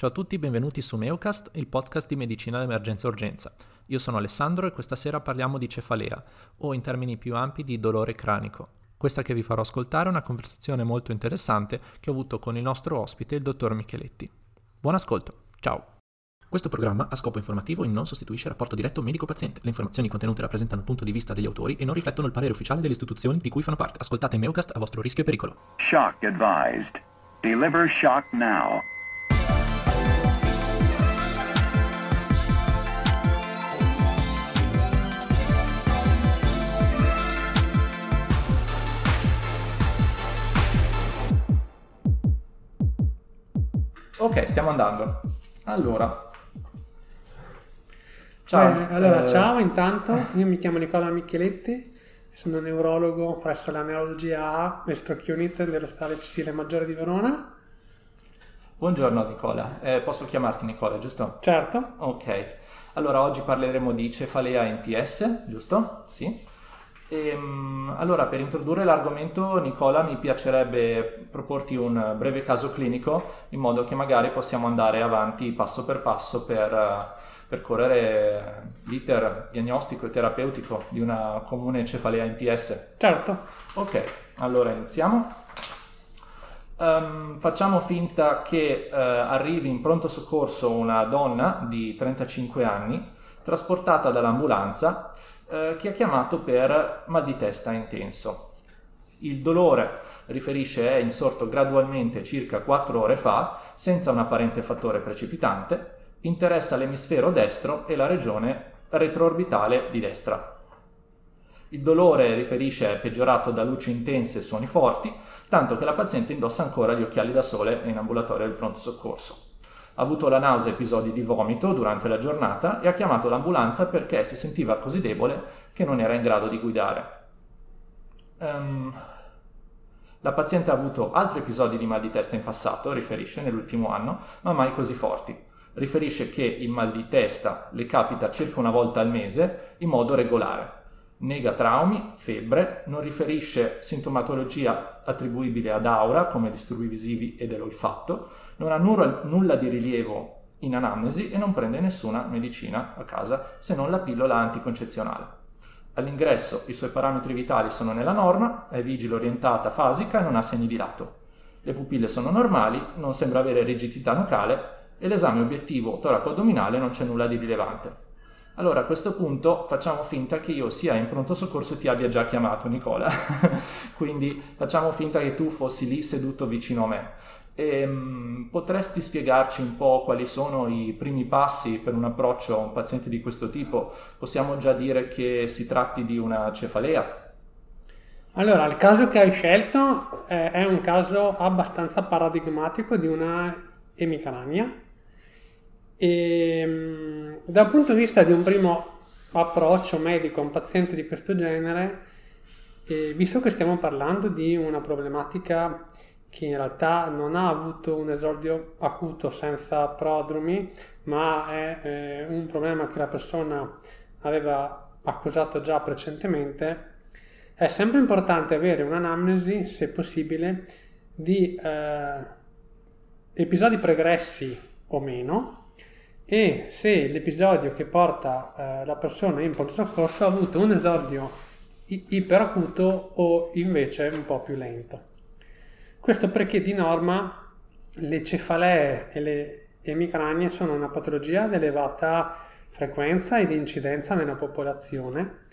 Ciao a tutti, benvenuti su Meocast, il podcast di medicina d'emergenza urgenza. Io sono Alessandro e questa sera parliamo di cefalea, o in termini più ampi di dolore cranico. Questa che vi farò ascoltare è una conversazione molto interessante che ho avuto con il nostro ospite, il dottor Micheletti. Buon ascolto, ciao! Questo programma ha scopo informativo e non sostituisce il rapporto diretto medico-paziente. Le informazioni contenute rappresentano il punto di vista degli autori e non riflettono il parere ufficiale delle istituzioni di cui fanno parte. Ascoltate Meocast a vostro rischio e pericolo. Shock advised. Deliver shock now. Ok, stiamo andando. Allora. Ciao. Beh, allora, eh... ciao intanto, io mi chiamo Nicola Micheletti, sono neurologo presso la neurologia A e Stroke Unit dell'ospedale Cecile Maggiore di Verona. Buongiorno Nicola, eh, posso chiamarti Nicola, giusto? Certo. Ok, allora oggi parleremo di cefalea in PS, giusto? Sì. Ehm, allora, per introdurre l'argomento, Nicola, mi piacerebbe proporti un breve caso clinico in modo che magari possiamo andare avanti passo per passo per percorrere l'iter diagnostico e terapeutico di una comune cefalea in PS. Certo. Ok, allora iniziamo. Um, facciamo finta che uh, arrivi in pronto soccorso una donna di 35 anni trasportata dall'ambulanza eh, che ha chiamato per mal di testa intenso. Il dolore, riferisce, è insorto gradualmente circa 4 ore fa, senza un apparente fattore precipitante, interessa l'emisfero destro e la regione retroorbitale di destra. Il dolore, riferisce, è peggiorato da luci intense e suoni forti, tanto che la paziente indossa ancora gli occhiali da sole in ambulatorio del pronto soccorso ha avuto la nausea e episodi di vomito durante la giornata e ha chiamato l'ambulanza perché si sentiva così debole che non era in grado di guidare. Um, la paziente ha avuto altri episodi di mal di testa in passato, riferisce, nell'ultimo anno, ma mai così forti. Riferisce che il mal di testa le capita circa una volta al mese in modo regolare. Nega traumi, febbre, non riferisce sintomatologia attribuibile ad aura come disturbi visivi e dell'olfatto, non ha nulla, nulla di rilievo in anamnesi e non prende nessuna medicina a casa se non la pillola anticoncezionale. All'ingresso i suoi parametri vitali sono nella norma, è vigile orientata fasica e non ha segni di lato. Le pupille sono normali, non sembra avere rigidità nucale e l'esame obiettivo toraco-addominale non c'è nulla di rilevante. Allora a questo punto facciamo finta che io sia in pronto soccorso e ti abbia già chiamato Nicola, quindi facciamo finta che tu fossi lì seduto vicino a me. E, um, potresti spiegarci un po' quali sono i primi passi per un approccio a un paziente di questo tipo? Possiamo già dire che si tratti di una cefalea? Allora, il caso che hai scelto eh, è un caso abbastanza paradigmatico di una emicrania e um, dal punto di vista di un primo approccio medico a un paziente di questo genere, eh, visto che stiamo parlando di una problematica che in realtà non ha avuto un esordio acuto senza prodromi, ma è eh, un problema che la persona aveva accusato già precedentemente, è sempre importante avere un'anamnesi, se possibile, di eh, episodi pregressi o meno e se l'episodio che porta eh, la persona in pronto soccorso ha avuto un esordio iperacuto o invece un po' più lento. Questo perché di norma le cefalee e le emicranie sono una patologia ad elevata frequenza ed incidenza nella popolazione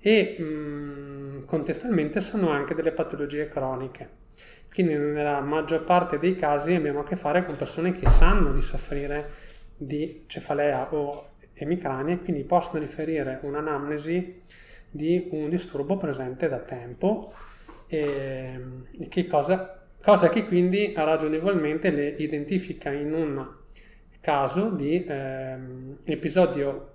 e mh, mm, contestualmente sono anche delle patologie croniche. Quindi nella maggior parte dei casi abbiamo a che fare con persone che sanno di soffrire di cefalea o emicranie, quindi possono riferire un'anamnesi di un disturbo presente da tempo e che cosa cosa che quindi ragionevolmente le identifica in un caso di eh, episodio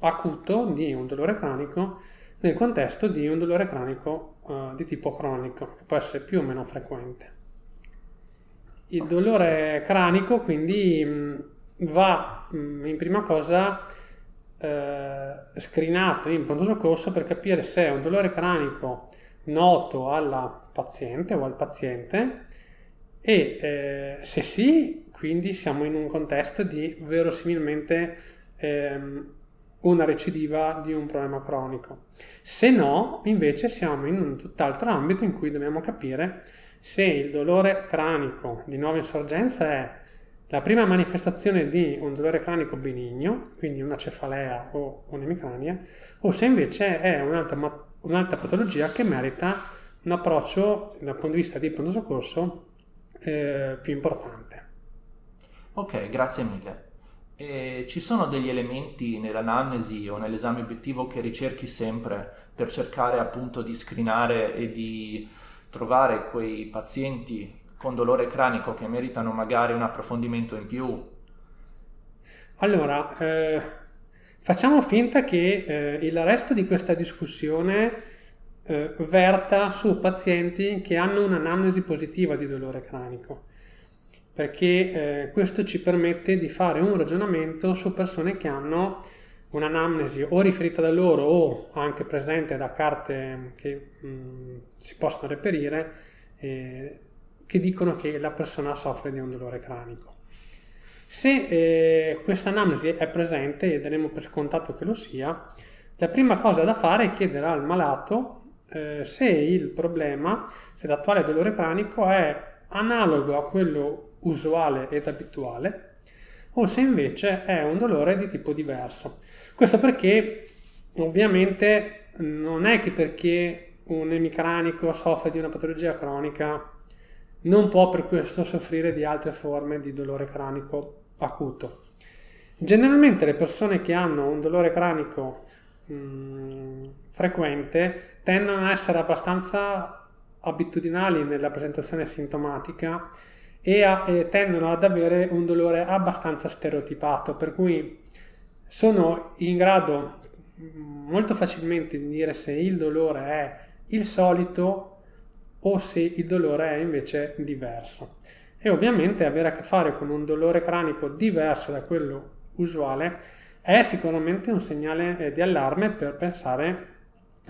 acuto di un dolore cronico nel contesto di un dolore cronico eh, di tipo cronico, che può essere più o meno frequente. Il dolore cranico quindi mh, va mh, in prima cosa eh, screenato in pronto soccorso per capire se è un dolore cranico noto alla paziente o al paziente e eh, se sì, quindi siamo in un contesto di verosimilmente ehm, una recidiva di un problema cronico. Se no, invece siamo in un tutt'altro ambito in cui dobbiamo capire se il dolore cranico di nuova insorgenza è la prima manifestazione di un dolore cranico benigno, quindi una cefalea o un'emicrania, o se invece è un'altra, un'altra patologia che merita un approccio dal punto di vista di pronto soccorso eh, più importante. Ok, grazie mille. E ci sono degli elementi nell'anamnesi o nell'esame obiettivo che ricerchi sempre per cercare appunto di screenare e di trovare quei pazienti con dolore cranico che meritano magari un approfondimento in più? Allora, eh, facciamo finta che eh, il resto di questa discussione eh, verta su pazienti che hanno un'anamnesi positiva di dolore cranico, perché eh, questo ci permette di fare un ragionamento su persone che hanno un'anamnesi o riferita da loro o anche presente da carte che mh, mm, si possono reperire eh, che dicono che la persona soffre di un dolore cranico. Se eh, questa anamnesi è presente e daremo per scontato che lo sia, la prima cosa da fare è chiedere al malato eh, se il problema, se l'attuale dolore cranico è analogo a quello usuale ed abituale o se invece è un dolore di tipo diverso. Questo perché ovviamente non è che perché un emicranico soffre di una patologia cronica non può per questo soffrire di altre forme di dolore cranico acuto. Generalmente le persone che hanno un dolore cranico mh, mm, frequente tendono a essere abbastanza abitudinali nella presentazione sintomatica e, a, e tendono ad avere un dolore abbastanza stereotipato, per cui sono in grado molto facilmente di dire se il dolore è il solito o se il dolore è invece diverso. E ovviamente avere a che fare con un dolore cranico diverso da quello usuale è sicuramente un segnale eh, di allarme per pensare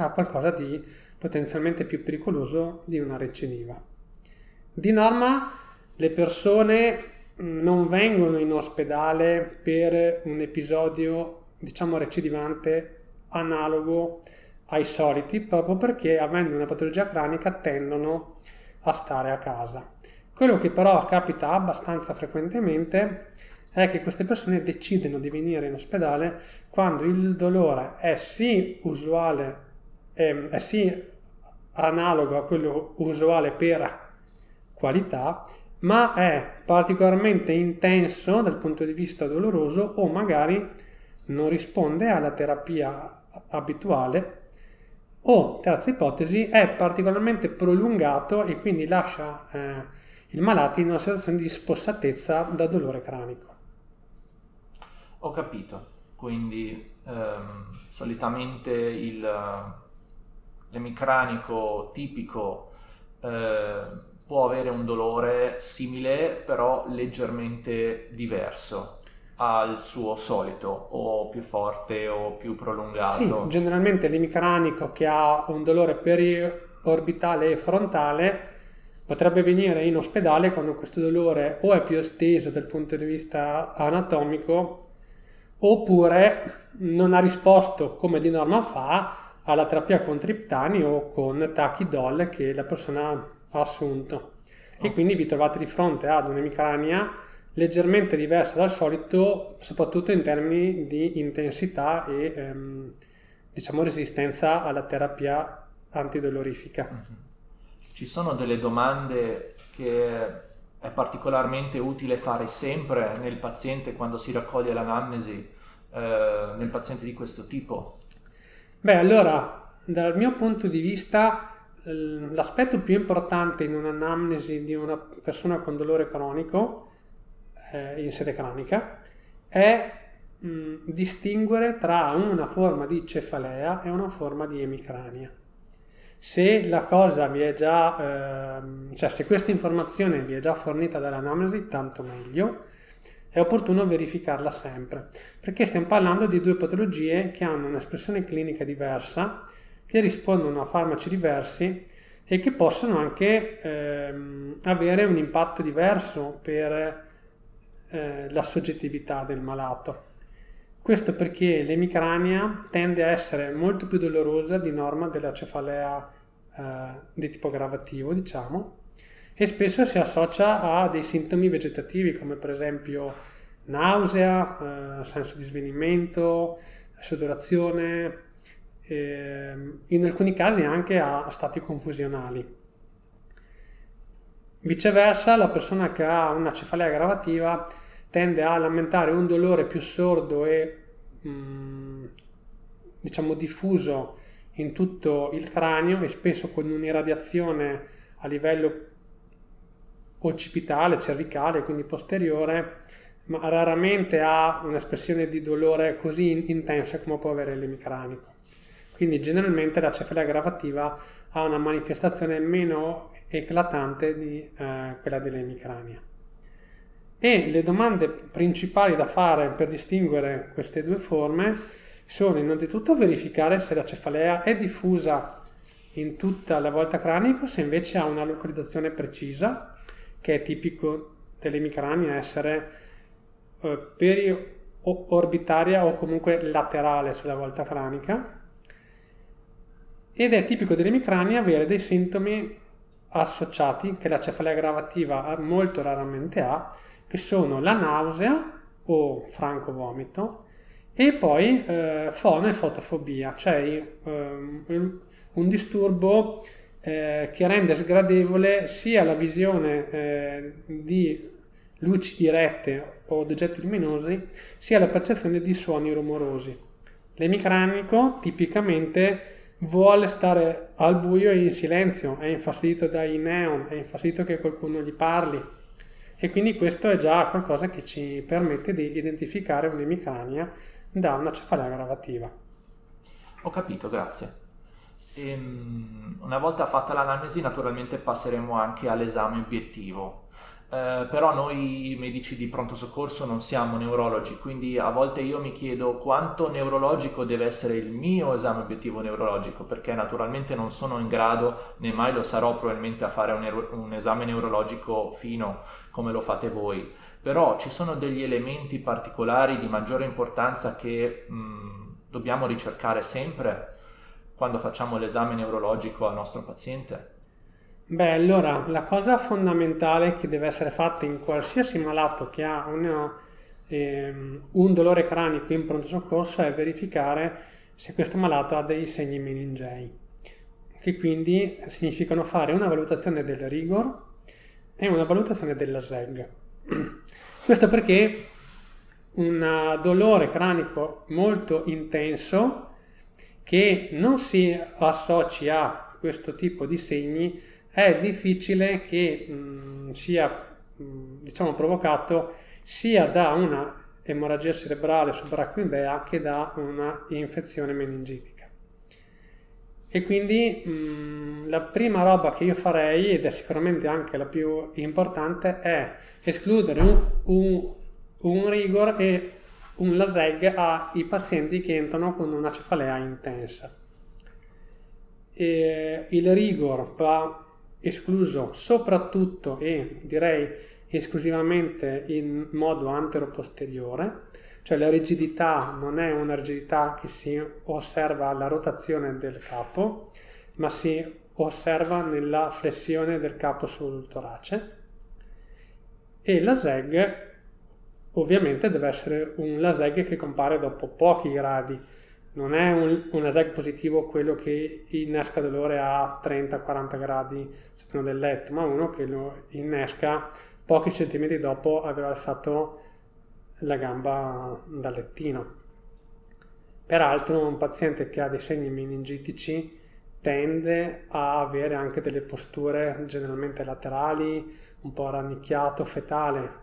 a qualcosa di potenzialmente più pericoloso di una recidiva. Di norma le persone mm, non vengono in ospedale per un episodio, diciamo, recidivante analogo ai soliti, proprio perché avendo una patologia cranica tendono a stare a casa. Quello che però capita abbastanza frequentemente è che queste persone decidono di venire in ospedale quando il dolore è sì usuale è, è sì analogo a quello usuale per qualità, ma è particolarmente intenso dal punto di vista doloroso o magari non risponde alla terapia abituale o, terza ipotesi, è particolarmente prolungato e quindi lascia eh, il malato in una situazione di spossatezza da dolore cranico. Ho capito, quindi ehm, solitamente il l'emicranico tipico eh, può avere un dolore simile però leggermente diverso al suo solito o più forte o più prolungato. Sì, generalmente l'emicranico che ha un dolore periorbitale e frontale potrebbe venire in ospedale quando questo dolore o è più esteso dal punto di vista anatomico oppure non ha risposto come di norma fa alla terapia con triptani o con tachidol che la persona ha assunto. E oh. quindi vi trovate di fronte ad un'emicrania leggermente diversa dal solito, soprattutto in termini di intensità e ehm, diciamo resistenza alla terapia antidolorifica. Mm-hmm. Ci sono delle domande che è particolarmente utile fare sempre nel paziente quando si raccoglie l'anamnesi eh, nel paziente di questo tipo? Beh, allora, dal mio punto di vista, l'aspetto più importante in un'anamnesi di una persona con dolore cronico, eh, in sede cronica, è mh, distinguere tra una forma di cefalea e una forma di emicrania. Se la cosa vi è già, eh, cioè se questa informazione vi è già fornita dall'anamnesi, tanto meglio è opportuno verificarla sempre, perché stiamo parlando di due patologie che hanno un'espressione clinica diversa, che rispondono a farmaci diversi e che possono anche ehm, avere un impatto diverso per eh, la soggettività del malato. Questo perché l'emicrania tende a essere molto più dolorosa di norma della cefalea eh, di tipo gravativo, diciamo, e spesso si associa a dei sintomi vegetativi come per esempio nausea, eh, senso di svenimento, sudorazione, eh, in alcuni casi anche a stati confusionali. Viceversa, la persona che ha una cefalea aggravativa tende a lamentare un dolore più sordo e mh, mm, diciamo diffuso in tutto il cranio e spesso con un'irradiazione a livello occipitale, cervicale, quindi posteriore, ma raramente ha un'espressione di dolore così intensa come può avere l'emicranico. Quindi generalmente la cefalea aggravativa ha una manifestazione meno eclatante di eh, quella dell'emicrania. E le domande principali da fare per distinguere queste due forme sono innanzitutto verificare se la cefalea è diffusa in tutta la volta cranica, se invece ha una localizzazione precisa, che è tipico dell'emicrania essere eh, periorbitaria o comunque laterale sulla volta cranica. Ed è tipico dell'emicrania avere dei sintomi associati che la cefalea gravativa molto raramente ha, che sono la nausea o franco vomito e poi eh, fono e fotofobia, cioè eh, un disturbo eh, che rende sgradevole sia la visione eh, di luci dirette o di oggetti luminosi, sia la percezione di suoni rumorosi. L'emicranico tipicamente vuole stare al buio e in silenzio, è infastidito dai neon, è infastidito che qualcuno gli parli, e quindi questo è già qualcosa che ci permette di identificare un'emicrania da una cefalea aggravativa. Ho capito, grazie. E, ehm, una volta fatta l'analisi naturalmente passeremo anche all'esame obiettivo. Eh, però noi medici di pronto soccorso non siamo neurologi, quindi a volte io mi chiedo quanto neurologico deve essere il mio esame obiettivo neurologico, perché naturalmente non sono in grado, né mai lo sarò probabilmente a fare un, un esame neurologico fino come lo fate voi, però ci sono degli elementi particolari di maggiore importanza che mh, dobbiamo ricercare sempre quando facciamo l'esame neurologico al nostro paziente. Beh, allora, la cosa fondamentale che deve essere fatta in qualsiasi malato che ha una, ehm, un dolore cranico in pronto soccorso è verificare se questo malato ha dei segni meningei, che quindi significano fare una valutazione del rigor e una valutazione della SEG. Questo perché un dolore cranico molto intenso che non si associ a questo tipo di segni è difficile che mh, mm, sia mh, mm, diciamo, provocato sia da una emorragia cerebrale subarachnoidea che da una infezione meningitica. E quindi mh, mm, la prima roba che io farei, ed è sicuramente anche la più importante, è escludere un, un, un rigor e un LASEG ai pazienti che entrano con una cefalea intensa. E il rigor va escluso soprattutto e direi esclusivamente in modo antero-posteriore, cioè la rigidità non è una rigidità che si osserva alla rotazione del capo, ma si osserva nella flessione del capo sul torace. E la SEG ovviamente deve essere un LASEG che compare dopo pochi gradi, non è un, un LASEG positivo quello che innesca dolore a 30-40 gradi sul del letto, ma uno che lo innesca pochi centimetri dopo aver alzato la gamba dal lettino. Peraltro un paziente che ha dei segni meningitici tende a avere anche delle posture generalmente laterali, un po' rannicchiato, fetale,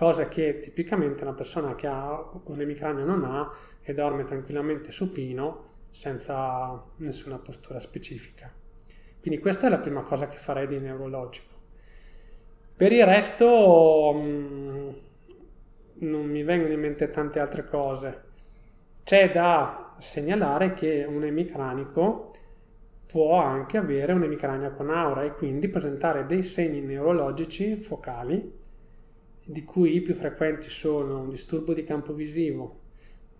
cosa che tipicamente una persona che ha un'emicrania non ha e dorme tranquillamente supino senza nessuna postura specifica. Quindi questa è la prima cosa che farei di neurologico. Per il resto mm, non mi vengono in mente tante altre cose. C'è da segnalare che un emicranico può anche avere un'emicrania con aura e quindi presentare dei segni neurologici focali di cui i più frequenti sono un disturbo di campo visivo,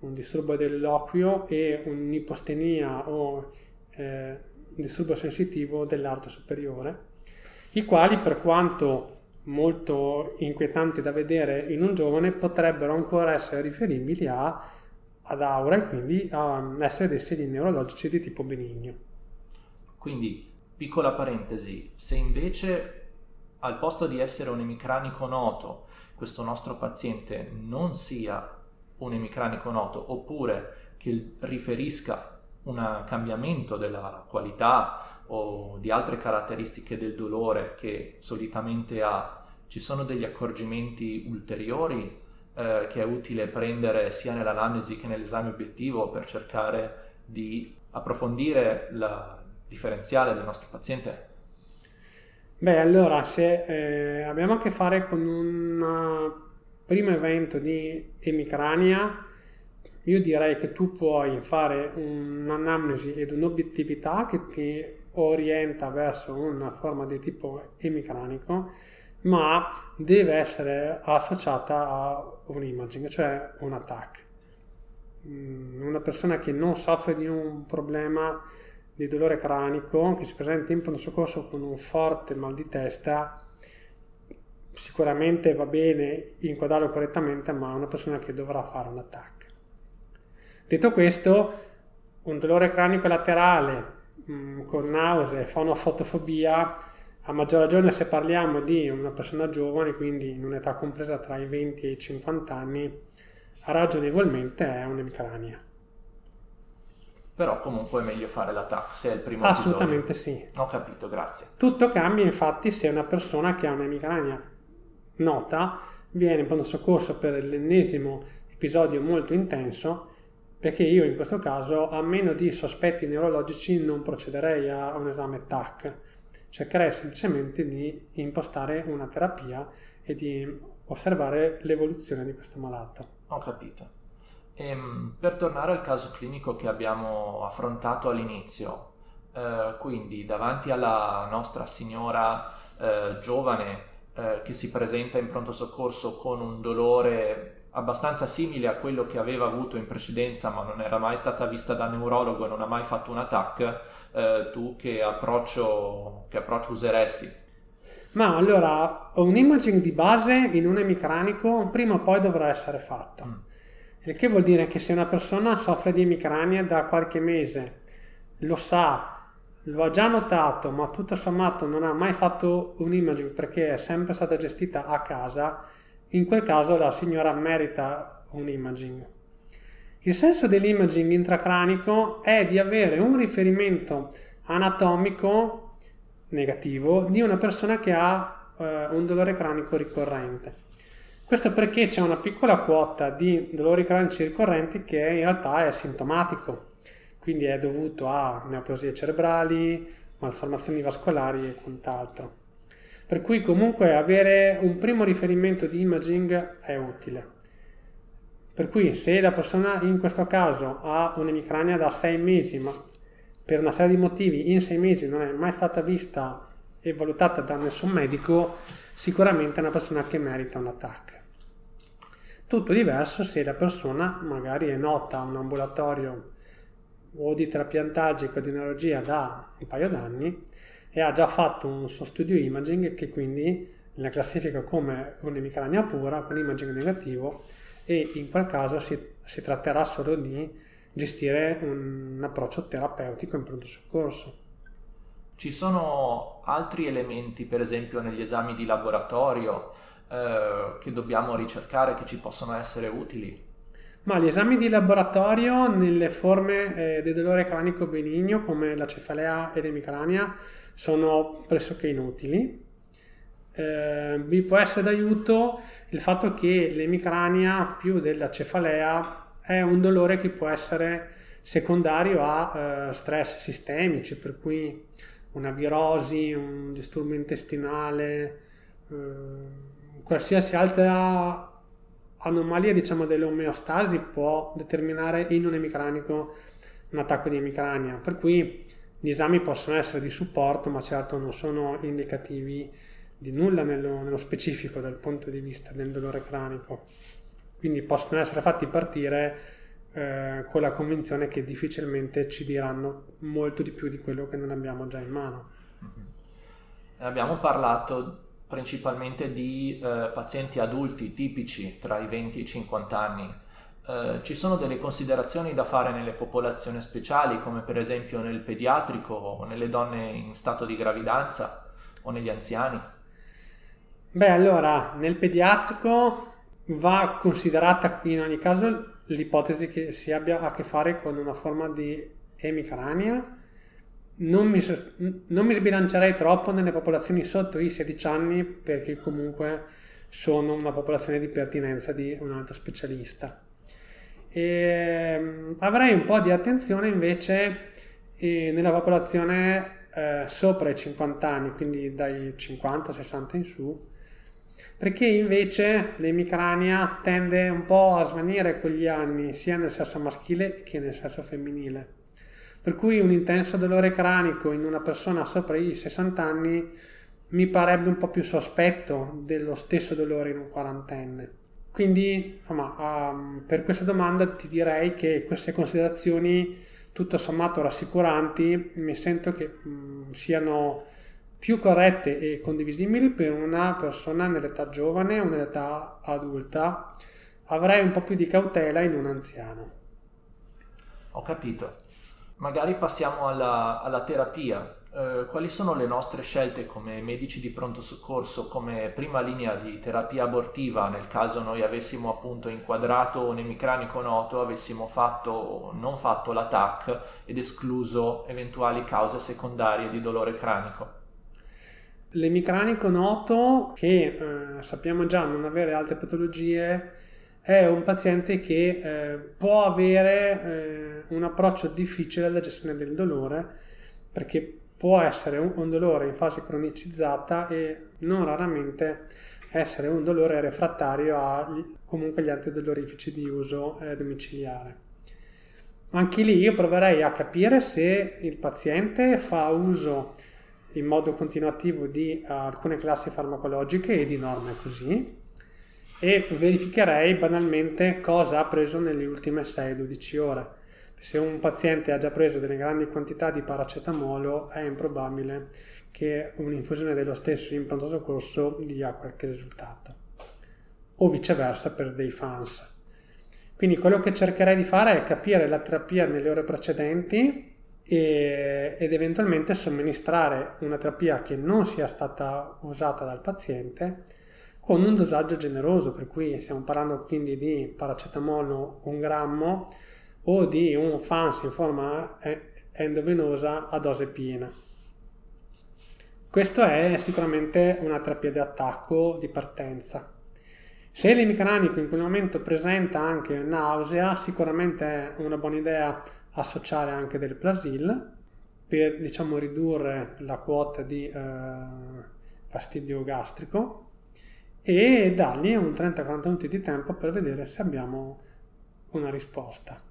un disturbo dell'occhio e un'ipostenia o eh, un disturbo sensitivo dell'arto superiore, i quali per quanto molto inquietanti da vedere in un giovane potrebbero ancora essere riferibili a, ad aura e quindi a essere dei segni neurologici di tipo benigno. Quindi, piccola parentesi, se invece al posto di essere un emicranico noto, questo nostro paziente non sia un emicranico noto, oppure che riferisca un cambiamento della qualità o di altre caratteristiche del dolore che solitamente ha, ci sono degli accorgimenti ulteriori eh, che è utile prendere sia nell'analisi che nell'esame obiettivo per cercare di approfondire la differenziale del nostro paziente? Beh, allora, se eh, abbiamo a che fare con un primo evento di emicrania, io direi che tu puoi fare un'anamnesi ed un'obiettività che ti orienta verso una forma di tipo emicranico, ma deve essere associata a un imaging, cioè un attack. Mm, una persona che non soffre di un problema di dolore cranico che si presenta in pronto soccorso con un forte mal di testa, sicuramente va bene inquadrarlo correttamente, ma è una persona che dovrà fare un attacco. Detto questo, un dolore cranico laterale mh, mm, con nausea e fonofotofobia, a maggior ragione se parliamo di una persona giovane, quindi in un'età compresa tra i 20 e i 50 anni, ragionevolmente è un'emicrania però comunque è meglio fare l'attacco se è il primo Assolutamente episodio. sì. Ho capito, grazie. Tutto cambia infatti se una persona che ha un'emicrania nota viene in pronto soccorso per l'ennesimo episodio molto intenso, perché io in questo caso, a meno di sospetti neurologici, non procederei a un esame TAC. Cercherei semplicemente di impostare una terapia e di osservare l'evoluzione di questo malato. Ho capito. Ehm, per tornare al caso clinico che abbiamo affrontato all'inizio, eh, quindi davanti alla nostra signora eh, giovane eh, che si presenta in pronto soccorso con un dolore abbastanza simile a quello che aveva avuto in precedenza ma non era mai stata vista da neurologo e non ha mai fatto un attack, eh, tu che approccio, che approccio useresti? Ma allora, un imaging di base in un emicranico prima o poi dovrà essere fatto. Mm il che vuol dire che se una persona soffre di emicrania da qualche mese, lo sa, lo ha già notato, ma tutto sommato non ha mai fatto un imaging perché è sempre stata gestita a casa, in quel caso la signora merita un imaging. Il senso dell'imaging intracranico è di avere un riferimento anatomico negativo di una persona che ha eh, un dolore cranico ricorrente. Questo perché c'è una piccola quota di dolori cranici ricorrenti che in realtà è sintomatico, quindi è dovuto a neoplasie cerebrali, malformazioni vascolari e quant'altro. Per cui comunque avere un primo riferimento di imaging è utile. Per cui se la persona in questo caso ha un'emicrania da 6 mesi, ma per una serie di motivi in 6 mesi non è mai stata vista e valutata da nessun medico, sicuramente è una persona che merita un attacco. Tutto diverso se la persona magari è nota a un ambulatorio o di terapia antalgica o di neurologia da un paio d'anni e ha già fatto un suo studio imaging che quindi la classifica come un'emicrania pura con imaging negativo e in quel caso si, si tratterà solo di gestire un, un approccio terapeutico in pronto soccorso. Ci sono altri elementi, per esempio negli esami di laboratorio, eh, che dobbiamo ricercare che ci possono essere utili? Ma gli esami di laboratorio nelle forme eh, di dolore cranico benigno come la cefalea e l'emicrania sono pressoché inutili. Eh, vi può essere d'aiuto il fatto che l'emicrania più della cefalea è un dolore che può essere secondario a eh, stress sistemici, per cui una virosi, un disturbo intestinale, eh, qualsiasi altra anomalia diciamo dell'omeostasi può determinare in un emicranico un attacco di emicrania per cui gli esami possono essere di supporto ma certo non sono indicativi di nulla nello, nello specifico dal punto di vista del dolore cranico. Quindi possono essere fatti partire eh, con la convinzione che difficilmente ci diranno molto di più di quello che non abbiamo già in mano. Abbiamo parlato principalmente di eh, pazienti adulti tipici tra i 20 e i 50 anni. Eh, ci sono delle considerazioni da fare nelle popolazioni speciali, come per esempio nel pediatrico o nelle donne in stato di gravidanza o negli anziani? Beh, allora, nel pediatrico va considerata in ogni caso l'ipotesi che si abbia a che fare con una forma di emicrania. Non mi, non mi sbilancerei troppo nelle popolazioni sotto i 16 anni perché comunque sono una popolazione di pertinenza di un altro specialista. E, ehm, avrei un po' di attenzione invece eh, nella popolazione eh, sopra i 50 anni, quindi dai 50-60 in su, perché invece l'emicrania tende un po' a svanire con gli anni, sia nel sesso maschile che nel sesso femminile. Per cui un intenso dolore cranico in una persona sopra i 60 anni mi parebbe un po' più sospetto dello stesso dolore in un quarantenne. Quindi, insomma, um, per questa domanda ti direi che queste considerazioni, tutto sommato rassicuranti, mi sento che um, siano più corrette e condivisibili per una persona nell'età giovane o nell'età adulta. Avrei un po' più di cautela in un anziano. Ho capito. Magari passiamo alla, alla terapia. Eh, quali sono le nostre scelte come medici di pronto soccorso, come prima linea di terapia abortiva nel caso noi avessimo appunto inquadrato un emicranico noto, avessimo fatto, non fatto la TAC ed escluso eventuali cause secondarie di dolore cranico? L'emicranico noto, che eh, sappiamo già non avere altre patologie, è un paziente che eh, può avere eh, un approccio difficile alla gestione del dolore perché può essere un, un dolore in fase cronicizzata e non raramente essere un dolore refrattario a comunque gli antidolorifici di uso eh, domiciliare. Anche lì io proverei a capire se il paziente fa uso in modo continuativo di uh, alcune classi farmacologiche e di norme così e verificherei banalmente cosa ha preso nelle ultime 6-12 ore se un paziente ha già preso delle grandi quantità di paracetamolo è improbabile che un'infusione dello stesso in pronto soccorso dia qualche risultato o viceversa per dei fans. Quindi quello che cercherei di fare è capire la terapia nelle ore precedenti e, ed eventualmente somministrare una terapia che non sia stata usata dal paziente con un dosaggio generoso, per cui stiamo parlando quindi di paracetamolo un grammo o di un FANS in forma endovenosa a dose piena. Questo è sicuramente una terapia di attacco di partenza. Se l'emicranico in quel momento presenta anche nausea, sicuramente è una buona idea associare anche del plasil per diciamo, ridurre la quota di eh, fastidio gastrico e dargli un 30-40 minuti di tempo per vedere se abbiamo una risposta.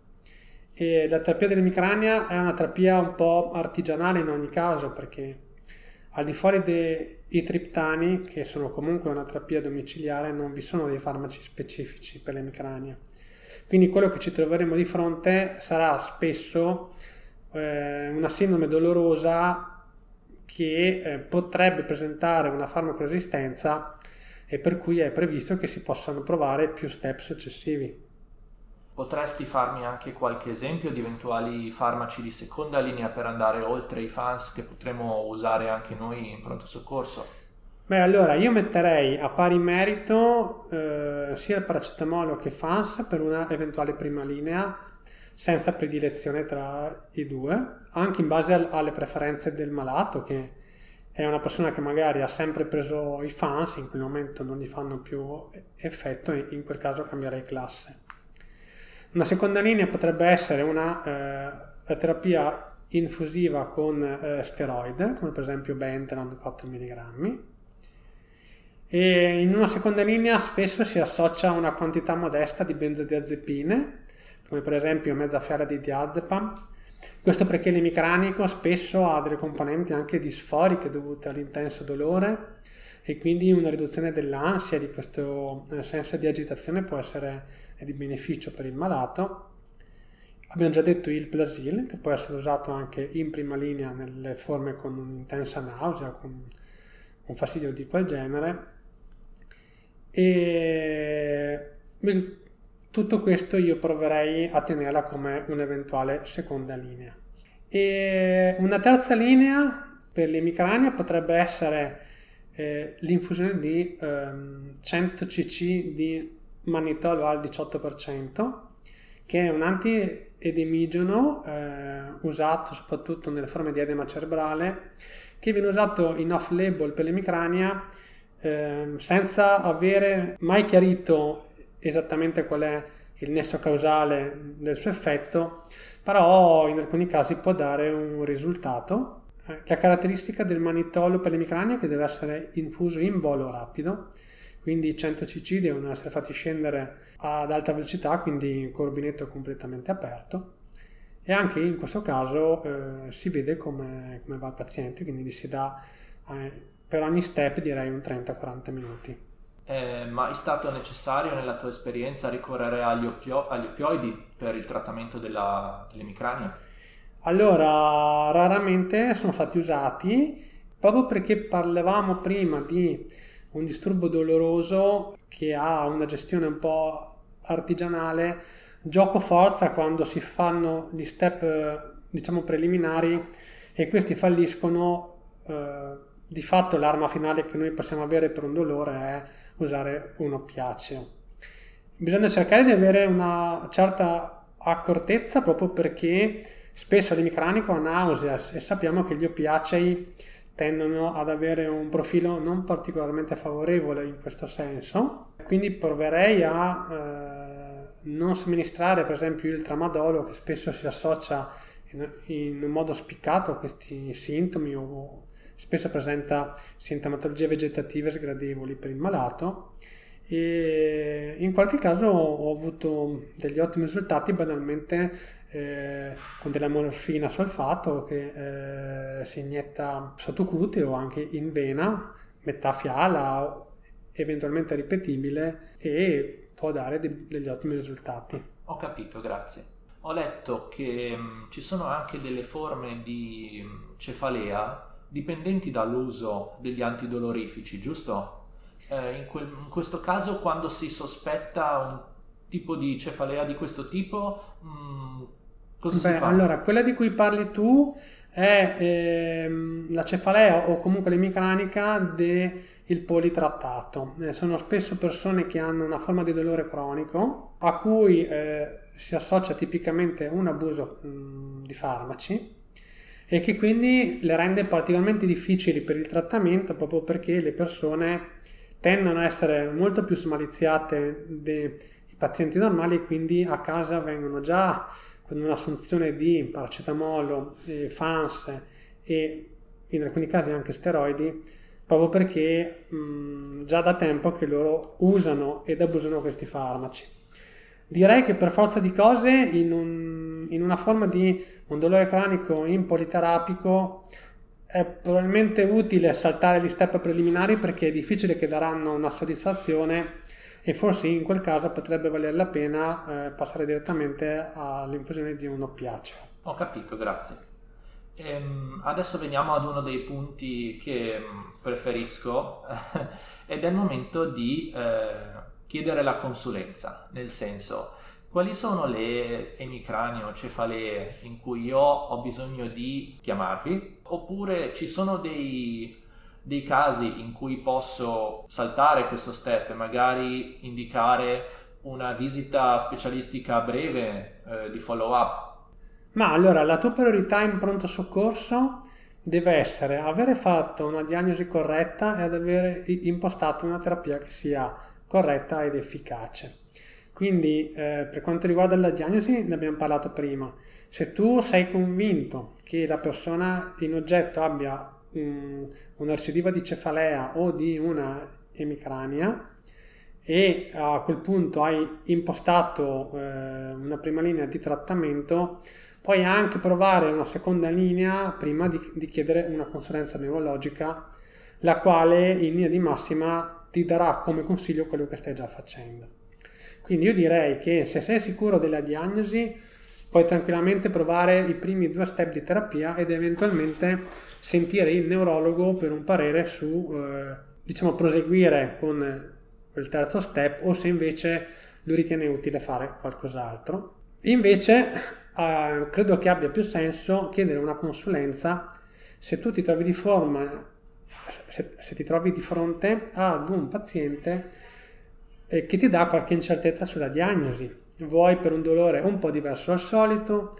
E la terapia dell'emicrania è una terapia un po' artigianale in ogni caso perché al di fuori dei triptani, che sono comunque una terapia domiciliare, non vi sono dei farmaci specifici per l'emicrania. Quindi quello che ci troveremo di fronte sarà spesso eh, una sindrome dolorosa che eh, potrebbe presentare una farmacoresistenza e per cui è previsto che si possano provare più step successivi. Potresti farmi anche qualche esempio di eventuali farmaci di seconda linea per andare oltre i fans che potremmo usare anche noi in pronto soccorso? Beh, allora io metterei a pari merito eh, sia il paracetamolo che FANS per una eventuale prima linea, senza predilezione tra i due, anche in base al, alle preferenze del malato, che è una persona che magari ha sempre preso i FANS, in quel momento non gli fanno più effetto e in quel caso cambierei classe. Una seconda linea potrebbe essere una eh, terapia infusiva con eh, steroide, come per esempio Bentenon 4 mg. E in una seconda linea spesso si associa una quantità modesta di benzodiazepine, come per esempio mezza fiala di diazepam. Questo perché l'emicranico spesso ha delle componenti anche disforiche dovute all'intenso dolore e quindi una riduzione dell'ansia, di questo eh, senso di agitazione può essere di beneficio per il malato. Abbiamo già detto il Plasil, che può essere usato anche in prima linea nelle forme con un'intensa nausea, con un fastidio di quel genere. E tutto questo io proverei a tenerla come un'eventuale seconda linea. E una terza linea per l'emicrania potrebbe essere eh, l'infusione di ehm, 100 cc di mannitolo al 18%, che è un antiedemigono eh, usato soprattutto nelle forme di edema cerebrale, che viene usato in off-label per l'emicrania eh, senza avere mai chiarito esattamente qual è il nesso causale del suo effetto, però in alcuni casi può dare un risultato. La caratteristica del manitolo per l'emicrania è che deve essere infuso in volo rapido, quindi i 100 cc devono essere fatti scendere ad alta velocità, quindi in corbinetto completamente aperto. E anche in questo caso eh, si vede come, come, va il paziente, quindi gli si dà eh, per ogni step direi un 30-40 minuti. Eh, ma è stato necessario nella tua esperienza ricorrere agli, oppio- agli oppioidi per il trattamento della, dell'emicrania? Allora, raramente sono stati usati proprio perché parlavamo prima di un disturbo doloroso che ha una gestione un po' artigianale, gioco forza quando si fanno gli step diciamo preliminari e questi falliscono, eh, di fatto l'arma finale che noi possiamo avere per un dolore è usare un oppiaceo. Bisogna cercare di avere una certa accortezza proprio perché spesso l'emicranico ha nausea e sappiamo che gli oppiacei tendono ad avere un profilo non particolarmente favorevole in questo senso, quindi proverei a eh, non somministrare per esempio il tramadolo che spesso si associa in, in un modo spiccato a questi sintomi o spesso presenta sintomatologie vegetative sgradevoli per il malato. E in qualche caso ho avuto degli ottimi risultati banalmente eh, con della morfina solfato che eh, si inietta sottocute o anche in vena, metà fiala, eventualmente ripetibile e può dare de- degli ottimi risultati. Ho capito, grazie. Ho letto che mh, mm, ci sono anche delle forme di mm, cefalea dipendenti dall'uso degli antidolorifici, giusto? Eh, in, quel, in, questo caso, quando si sospetta un tipo di cefalea di questo tipo, mh, mm, cosa Beh? Allora, quella di cui parli tu è ehm, la cefalea o comunque l'emicranica del politrattato. Eh, sono spesso persone che hanno una forma di dolore cronico a cui eh, si associa tipicamente un abuso mh, di farmaci e che quindi le rende particolarmente difficili per il trattamento proprio perché le persone tendono a essere molto più smaliziate dei pazienti normali e quindi a casa vengono già con un'assunzione di paracetamolo, eh, FANS e in alcuni casi anche steroidi proprio perché mh, già da tempo che loro usano ed abusano questi farmaci. Direi che per forza di cose in, un, in una forma di un dolore cronico in politerapico è probabilmente utile saltare gli step preliminari perché è difficile che daranno una soddisfazione e forse in quel caso potrebbe valere la pena eh, passare direttamente all'infusione di un oppiaceo. Ho capito, grazie. Ehm, adesso veniamo ad uno dei punti che mm, preferisco ed è il momento di eh, chiedere la consulenza, nel senso quali sono le emicranie o cefalee in cui io ho bisogno di chiamarvi? Oppure ci sono dei, dei casi in cui posso saltare questo step e magari indicare una visita specialistica breve eh, di follow up? Ma allora la tua priorità in pronto soccorso deve essere avere fatto una diagnosi corretta ed aver impostato una terapia che sia corretta ed efficace. Quindi eh, per quanto riguarda la diagnosi ne abbiamo parlato prima. Se tu sei convinto che la persona in oggetto abbia un, una recidiva di cefalea o di una emicrania e a quel punto hai impostato eh, una prima linea di trattamento, puoi anche provare una seconda linea prima di, di chiedere una consulenza neurologica la quale in linea di massima ti darà come consiglio quello che stai già facendo. Quindi io direi che se sei sicuro della diagnosi puoi tranquillamente provare i primi due step di terapia ed eventualmente sentire il neurologo per un parere su, eh, diciamo, proseguire con il terzo step o se invece lui ritiene utile fare qualcos'altro. Invece eh, credo che abbia più senso chiedere una consulenza se tu ti trovi di forma, se, se ti trovi di fronte ad un paziente eh, che ti dà qualche incertezza sulla diagnosi, vuoi per un dolore un po' diverso dal solito,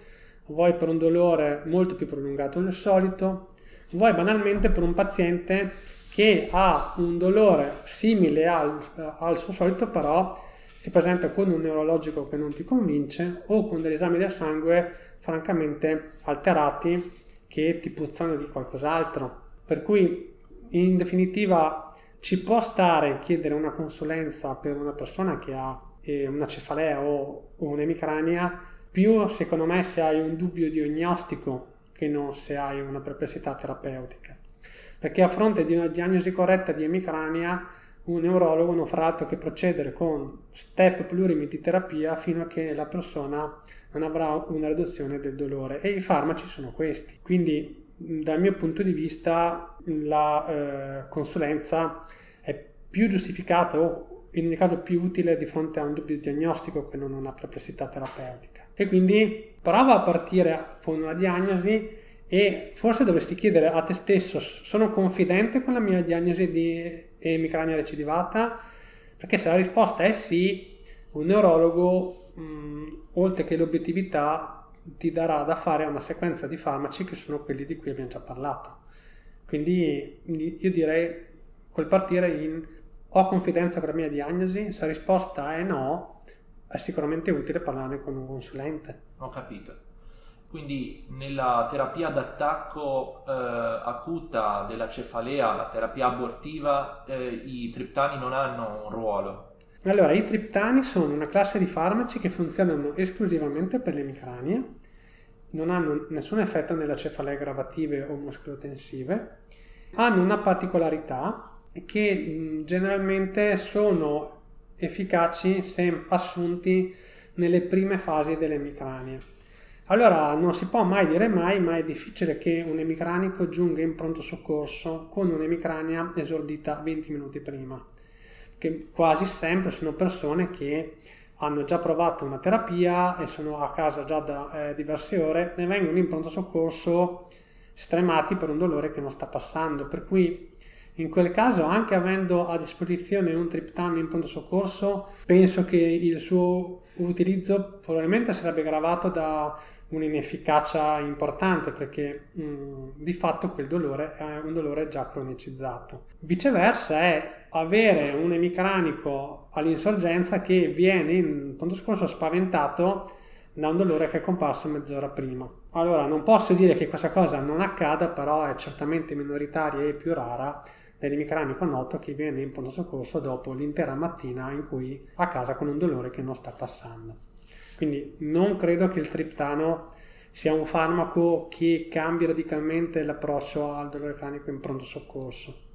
vuoi per un dolore molto più prolungato del solito, vuoi banalmente per un paziente che ha un dolore simile al, al suo solito però si presenta con un neurologico che non ti convince o con degli esami del sangue francamente alterati che ti puzzano di qualcos'altro. Per cui in definitiva ci può stare chiedere una consulenza per una persona che ha eh, una cefalea o, o un'emicrania, più secondo me se hai un dubbio diagnostico che non se hai una perplessità terapeutica. Perché a fronte di una diagnosi corretta di emicrania, un neurologo non farà altro che procedere con step plurimi di terapia fino a che la persona non avrà una riduzione del dolore e i farmaci sono questi. Quindi dal mio punto di vista la eh, consulenza è più giustificata o in ogni caso più utile di fronte a un dubbio diagnostico che non una perplessità terapeutica. E quindi prova a partire con una diagnosi e forse dovresti chiedere a te stesso, sono confidente con la mia diagnosi di emicrania recidivata? Perché se la risposta è sì, un neurologo, mh, oltre che l'obiettività, ti darà da fare una sequenza di farmaci che sono quelli di cui abbiamo già parlato. Quindi io direi col partire in ho confidenza con la mia diagnosi? Se la risposta è no, è sicuramente utile parlarne con un consulente. Ho capito. Quindi nella terapia d'attacco eh, acuta della cefalea, la terapia abortiva, eh, i triptani non hanno un ruolo. Allora, i triptani sono una classe di farmaci che funzionano esclusivamente per le emicranie, non hanno nessun effetto nelle cefalee gravative o muscolotensive, hanno una particolarità che generalmente sono efficaci se assunti nelle prime fasi dell'emicrania. Allora non si può mai dire mai, ma è difficile che un emicranico giunga in pronto soccorso con un'emicrania esordita 20 minuti prima, che quasi sempre sono persone che hanno già provato una terapia e sono a casa già da eh, diverse ore e vengono in pronto soccorso stremati per un dolore che non sta passando, per cui in quel caso, anche avendo a disposizione un triptano in pronto soccorso, penso che il suo utilizzo probabilmente sarebbe gravato da un'inefficacia importante perché mh, mm, di fatto quel dolore è un dolore già cronicizzato. Viceversa è avere un emicranico all'insorgenza che viene in pronto soccorso spaventato da un dolore che è comparso mezz'ora prima. Allora non posso dire che questa cosa non accada, però è certamente minoritaria e più rara dell'emicranico noto che viene in pronto soccorso dopo l'intera mattina in cui a casa con un dolore che non sta passando. Quindi non credo che il triptano sia un farmaco che cambi radicalmente l'approccio al dolore cranico in pronto soccorso.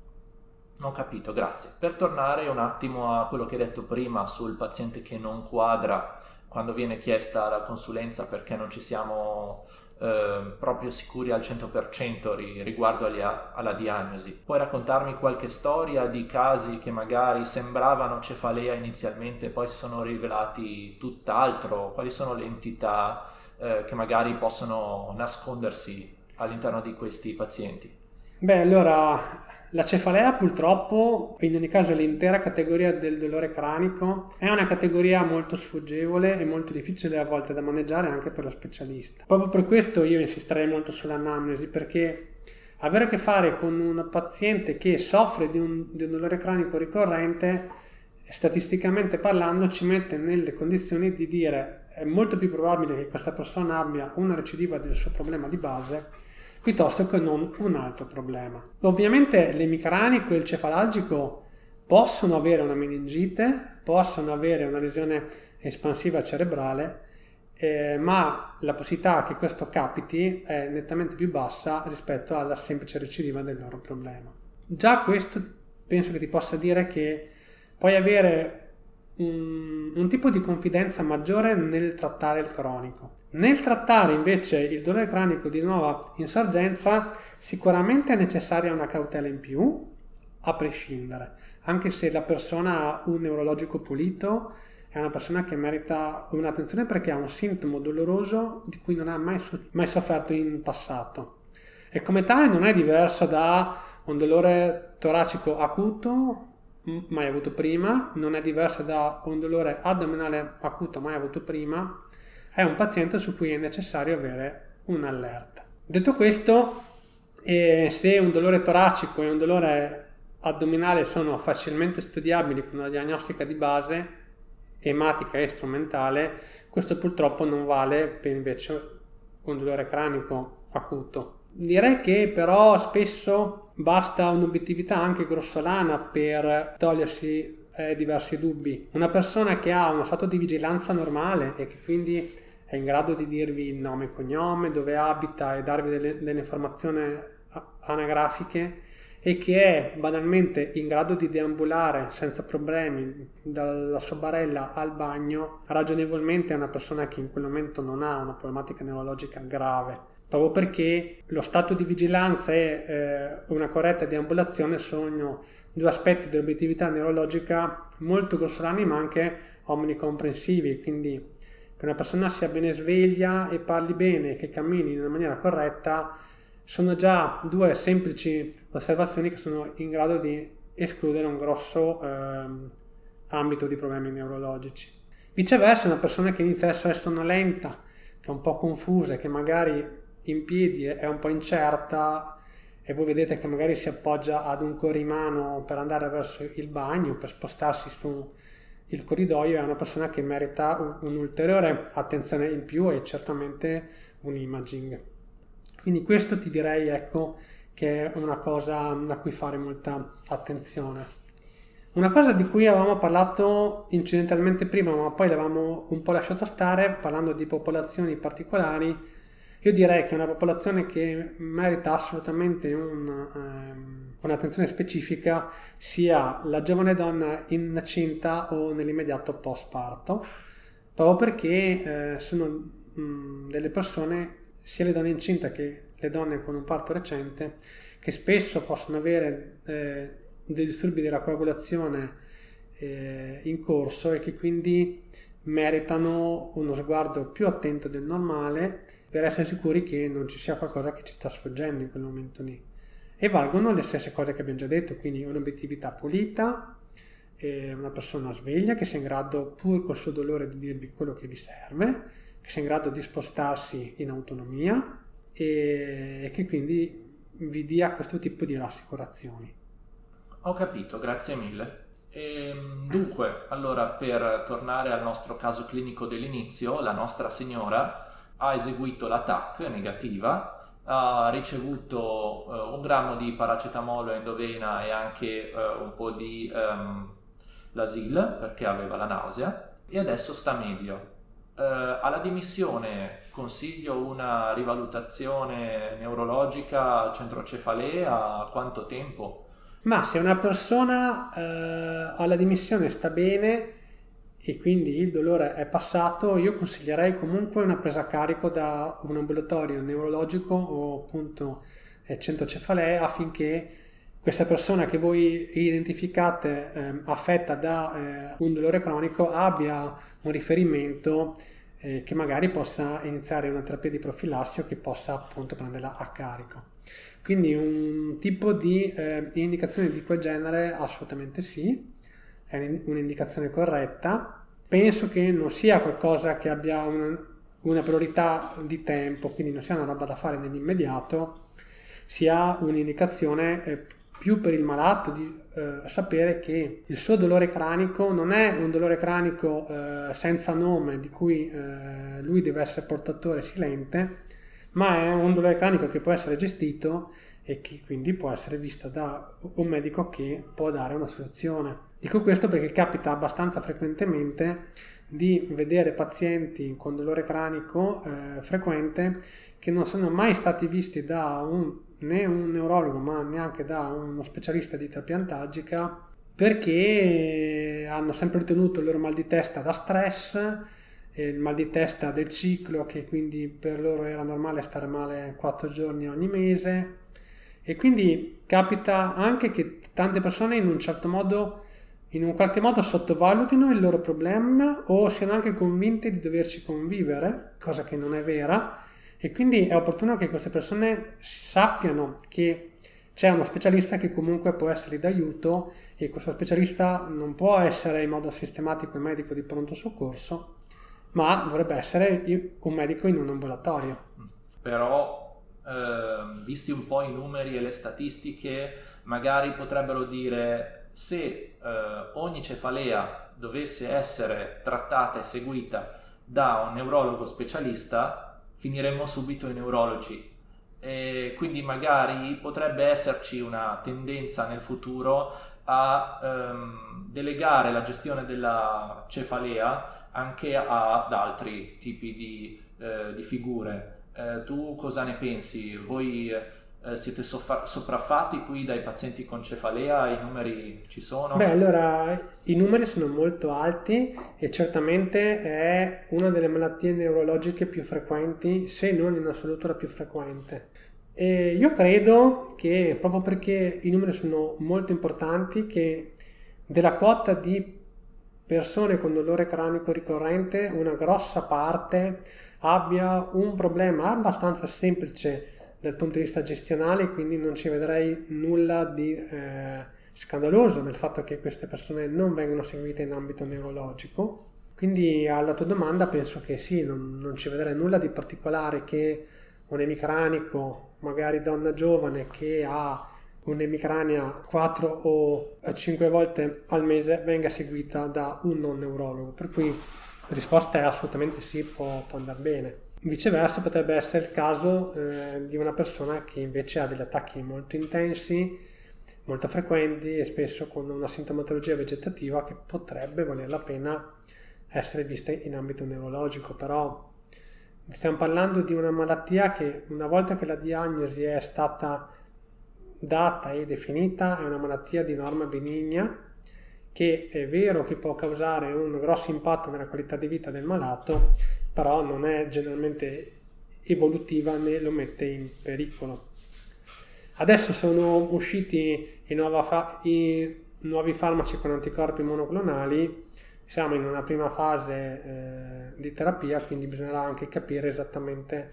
Ho capito, grazie. Per tornare un attimo a quello che hai detto prima sul paziente che non quadra quando viene chiesta la consulenza perché non ci siamo Ehm, proprio sicuri al 100% riguardo agli, alla diagnosi. Puoi raccontarmi qualche storia di casi che magari sembravano cefalea inizialmente e poi si sono rivelati tutt'altro? Quali sono le entità eh, che magari possono nascondersi all'interno di questi pazienti? Beh, allora la cefalea purtroppo, in ogni caso l'intera categoria del dolore cranico, è una categoria molto sfuggevole e molto difficile a volte da maneggiare anche per lo specialista. Proprio per questo io insisterei molto sull'anamnesi perché avere a che fare con un paziente che soffre di un, di un dolore cranico ricorrente, statisticamente parlando, ci mette nelle condizioni di dire è molto più probabile che questa persona abbia una recidiva del suo problema di base piuttosto che non un altro problema. Ovviamente l'emicranico e il cefalalgico possono avere una meningite, possono avere una lesione espansiva cerebrale, eh, ma la possibilità che questo capiti è nettamente più bassa rispetto alla semplice recidiva del loro problema. già questo penso che ti possa dire che puoi avere un, un, tipo di confidenza maggiore nel trattare il cronico. Nel trattare invece il dolore cronico di nuova insorgenza, sicuramente è necessaria una cautela in più, a prescindere. Anche se la persona ha un neurologico pulito, è una persona che merita un'attenzione perché ha un sintomo doloroso di cui non ha mai, mai sofferto in passato. E come tale non è diverso da un dolore toracico acuto mai avuto prima, non è diverso da un dolore addominale acuto mai avuto prima, è un paziente su cui è necessario avere un'allerta. Detto questo, eh, se un dolore toracico e un dolore addominale sono facilmente studiabili con una diagnostica di base, ematica e strumentale, questo purtroppo non vale per invece un dolore cranico acuto. Direi che però spesso basta un'obiettività anche grossolana per togliersi eh, diversi dubbi. Una persona che ha uno stato di vigilanza normale e che quindi è in grado di dirvi il nome e cognome, dove abita e darvi delle, delle informazioni anagrafiche e che è banalmente in grado di deambulare senza problemi dalla sua barella al bagno, ragionevolmente è una persona che in quel momento non ha una problematica neurologica grave. Proprio perché lo stato di vigilanza e eh, una corretta deambulazione sono due aspetti dell'obiettività neurologica molto grossolani ma anche omnicomprensivi, quindi che una persona sia bene sveglia e parli bene, che cammini in una maniera corretta, sono già due semplici osservazioni che sono in grado di escludere un grosso eh, ambito di problemi neurologici. Viceversa, una persona che inizia a essere sonnolenta, che è un po' confusa, che magari in piedi è un po' incerta e voi vedete che magari si appoggia ad un corrimano per andare verso il bagno, per spostarsi su il corridoio, è una persona che merita un'ulteriore attenzione in più e certamente un imaging. Quindi questo ti direi ecco che è una cosa a cui fare molta attenzione. Una cosa di cui avevamo parlato incidentalmente prima, ma poi l'avevamo un po' lasciato stare, parlando di popolazioni particolari, io direi che è una popolazione che merita assolutamente un, um, un'attenzione specifica sia la giovane donna incinta o nell'immediato post parto, proprio perché eh, sono mh, delle persone, sia le donne incinte che le donne con un parto recente, che spesso possono avere eh, dei disturbi della coagulazione eh, in corso e che quindi meritano uno sguardo più attento del normale per essere sicuri che non ci sia qualcosa che ci sta sfuggendo in quel momento lì. E valgono le stesse cose che abbiamo già detto, quindi un'obiettività pulita, una persona sveglia che sia in grado, pur col suo dolore, di dirvi quello che vi serve, che sia in grado di spostarsi in autonomia e che quindi vi dia questo tipo di rassicurazioni. Ho capito, grazie mille. E, ehm, dunque, allora per tornare al nostro caso clinico dell'inizio, la nostra signora ha eseguito la TAC negativa, ha ricevuto uh, un grammo di paracetamolo endovena e anche uh, un po' di um, Lasil perché aveva la nausea e adesso sta meglio. Uh, alla dimissione consiglio una rivalutazione neurologica al centro cefalee a quanto tempo? Ma se una persona alla dimissione sta bene, e quindi il dolore è passato, io consiglierei comunque una presa a carico da un ambulatorio neurologico o appunto eh, centro cefalee affinché questa persona che voi identificate eh, affetta da eh, un dolore cronico abbia un riferimento eh, che magari possa iniziare una terapia di profilassi o che possa appunto prenderla a carico. Quindi un tipo di eh, indicazione di quel genere assolutamente sì, è un'indicazione corretta. Penso che non sia qualcosa che abbia una, una priorità di tempo, quindi non sia una roba da fare nell'immediato, sia un'indicazione eh, più per il malato di eh, sapere che il suo dolore cranico non è un dolore cranico eh, senza nome di cui eh, lui deve essere portatore silente, ma è un dolore cranico che può essere gestito e che quindi può essere visto da un medico che può dare una soluzione. Dico questo perché capita abbastanza frequentemente di vedere pazienti con dolore cranico eh, frequente che non sono mai stati visti da un né un neurologo ma neanche da uno specialista di terapia antalgica perché hanno sempre ritenuto il loro mal di testa da stress, il mal di testa del ciclo che quindi per loro era normale stare male 4 giorni ogni mese. E quindi capita anche che tante persone in un certo modo in un qualche modo sottovalutino il loro problema o siano anche convinte di doverci convivere, cosa che non è vera, e quindi è opportuno che queste persone sappiano che c'è uno specialista che comunque può essere d'aiuto e questo specialista non può essere in modo sistematico il medico di pronto soccorso, ma dovrebbe essere un medico in un ambulatorio. Però, eh, visti un po' i numeri e le statistiche, magari potrebbero dire se eh, ogni cefalea dovesse essere trattata e seguita da un neurologo specialista, finiremmo subito i neurologi. E quindi magari potrebbe esserci una tendenza nel futuro a ehm, delegare la gestione della cefalea anche ad altri tipi di, eh, di figure. Eh, tu cosa ne pensi? Voi eh, siete soffa- sopraffatti qui dai pazienti con cefalea? I numeri ci sono? Beh, allora i numeri sono molto alti e certamente è una delle malattie neurologiche più frequenti, se non in assoluto la più frequente. E io credo che proprio perché i numeri sono molto importanti, che della quota di persone con dolore cranico ricorrente una grossa parte abbia un problema abbastanza semplice dal punto di vista gestionale, quindi non ci vedrei nulla di eh, scandaloso nel fatto che queste persone non vengono seguite in ambito neurologico. Quindi alla tua domanda penso che sì, non, non ci vedrei nulla di particolare che un emicranico, magari donna giovane che ha un'emicrania 4 o 5 volte al mese venga seguita da un non neurologo. Per cui la risposta è assolutamente sì, può, può andare bene. Viceversa potrebbe essere il caso eh, di una persona che invece ha degli attacchi molto intensi, molto frequenti e spesso con una sintomatologia vegetativa che potrebbe valer la pena essere vista in ambito neurologico, però stiamo parlando di una malattia che una volta che la diagnosi è stata data e definita è una malattia di norma benigna che è vero che può causare un grosso impatto nella qualità di vita del malato, però non è generalmente evolutiva né lo mette in pericolo. Adesso sono usciti i, fa- i nuovi farmaci con anticorpi monoclonali, siamo in una prima fase eh, di terapia, quindi bisognerà anche capire esattamente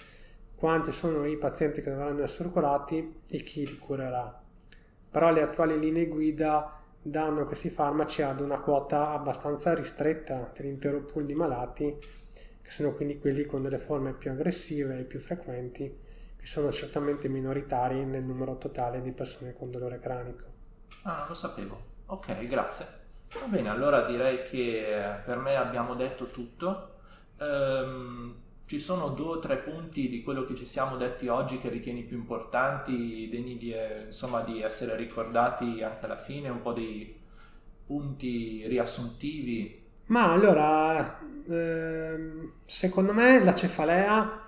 quanti sono i pazienti che dovranno essere curati e chi li curerà. Però le attuali linee guida danno questi farmaci ad una quota abbastanza ristretta dell'intero pool di malati sono quindi quelli con delle forme più aggressive e più frequenti, che sono certamente minoritari nel numero totale di persone con dolore cranico. Ah, lo sapevo. Ok, grazie. Va bene, allora direi che per me abbiamo detto tutto. Um, ci sono due o tre punti di quello che ci siamo detti oggi che ritieni più importanti, degni di, insomma, di essere ricordati anche alla fine, un po' di punti riassuntivi ma allora, ehm, secondo me la cefalea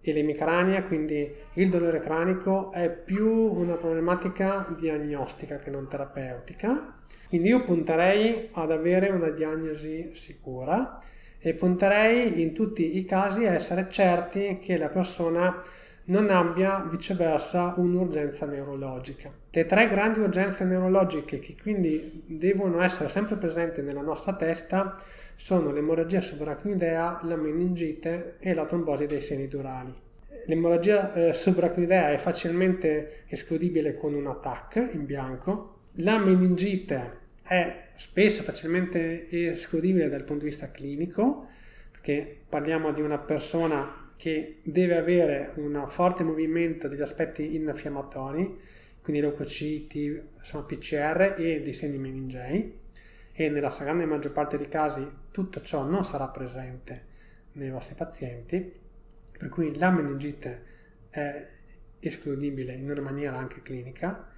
e l'emicrania, quindi il dolore cranico, è più una problematica diagnostica che non terapeutica. Quindi io punterei ad avere una diagnosi sicura e punterei in tutti i casi a essere certi che la persona non abbia viceversa un'urgenza neurologica. Le tre grandi urgenze neurologiche che quindi devono essere sempre presenti nella nostra testa sono l'emorragia subarachnoidea, la meningite e la trombosi dei seni durali. L'emorragia eh, subarachnoidea è facilmente escludibile con un attack in bianco, la meningite è spesso facilmente escludibile dal punto di vista clinico, perché parliamo di una persona che deve avere un forte movimento degli aspetti infiammatori, quindi leucociti, insomma, PCR e dei segni meningei e nella grande maggior parte dei casi tutto ciò non sarà presente nei vostri pazienti, per cui la meningite è escludibile in una maniera anche clinica.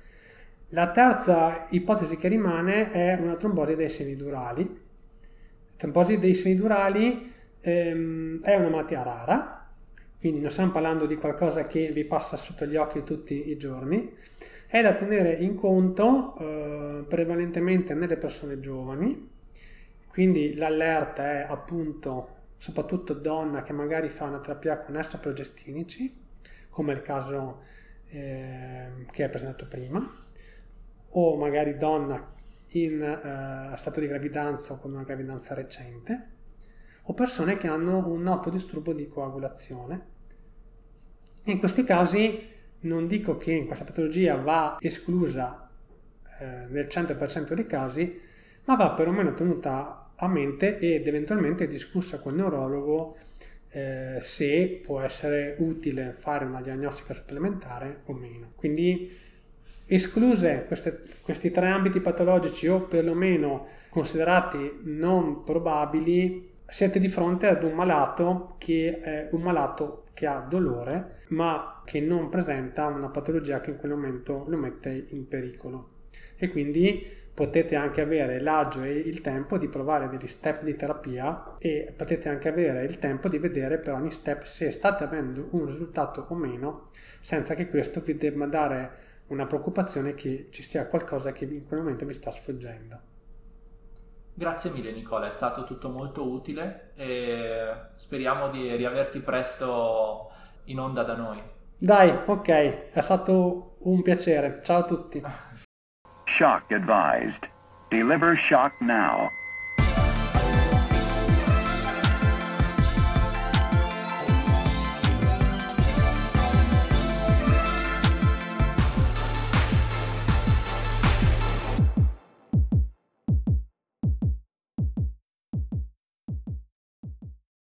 La terza ipotesi che rimane è una trombosi dei seni durali. La trombosi dei seni durali ehm, è una malattia rara, quindi non stiamo parlando di qualcosa che vi passa sotto gli occhi tutti i giorni, è da tenere in conto eh, prevalentemente nelle persone giovani, quindi l'allerta è appunto soprattutto donna che magari fa una terapia con estroprogestinici, come il caso eh, che è presentato prima, o magari donna in eh, stato di gravidanza o con una gravidanza recente, o persone che hanno un noto disturbo di coagulazione. In questi casi non dico che questa patologia va esclusa eh, nel 100% dei casi, ma va perlomeno tenuta a mente ed eventualmente discussa col neurologo eh, se può essere utile fare una diagnostica supplementare o meno. Quindi escluse queste, questi tre ambiti patologici o perlomeno considerati non probabili, siete di fronte ad un malato che è un malato che ha dolore ma che non presenta una patologia che in quel momento lo mette in pericolo e quindi potete anche avere l'agio e il tempo di provare degli step di terapia e potete anche avere il tempo di vedere per ogni step se state avendo un risultato o meno senza che questo vi debba dare una preoccupazione che ci sia qualcosa che in quel momento vi sta sfuggendo. Grazie mille Nicola, è stato tutto molto utile e speriamo di riaverti presto in onda da noi. Dai, ok, è stato un piacere. Ciao a tutti. Shock advised. Deliver shock now.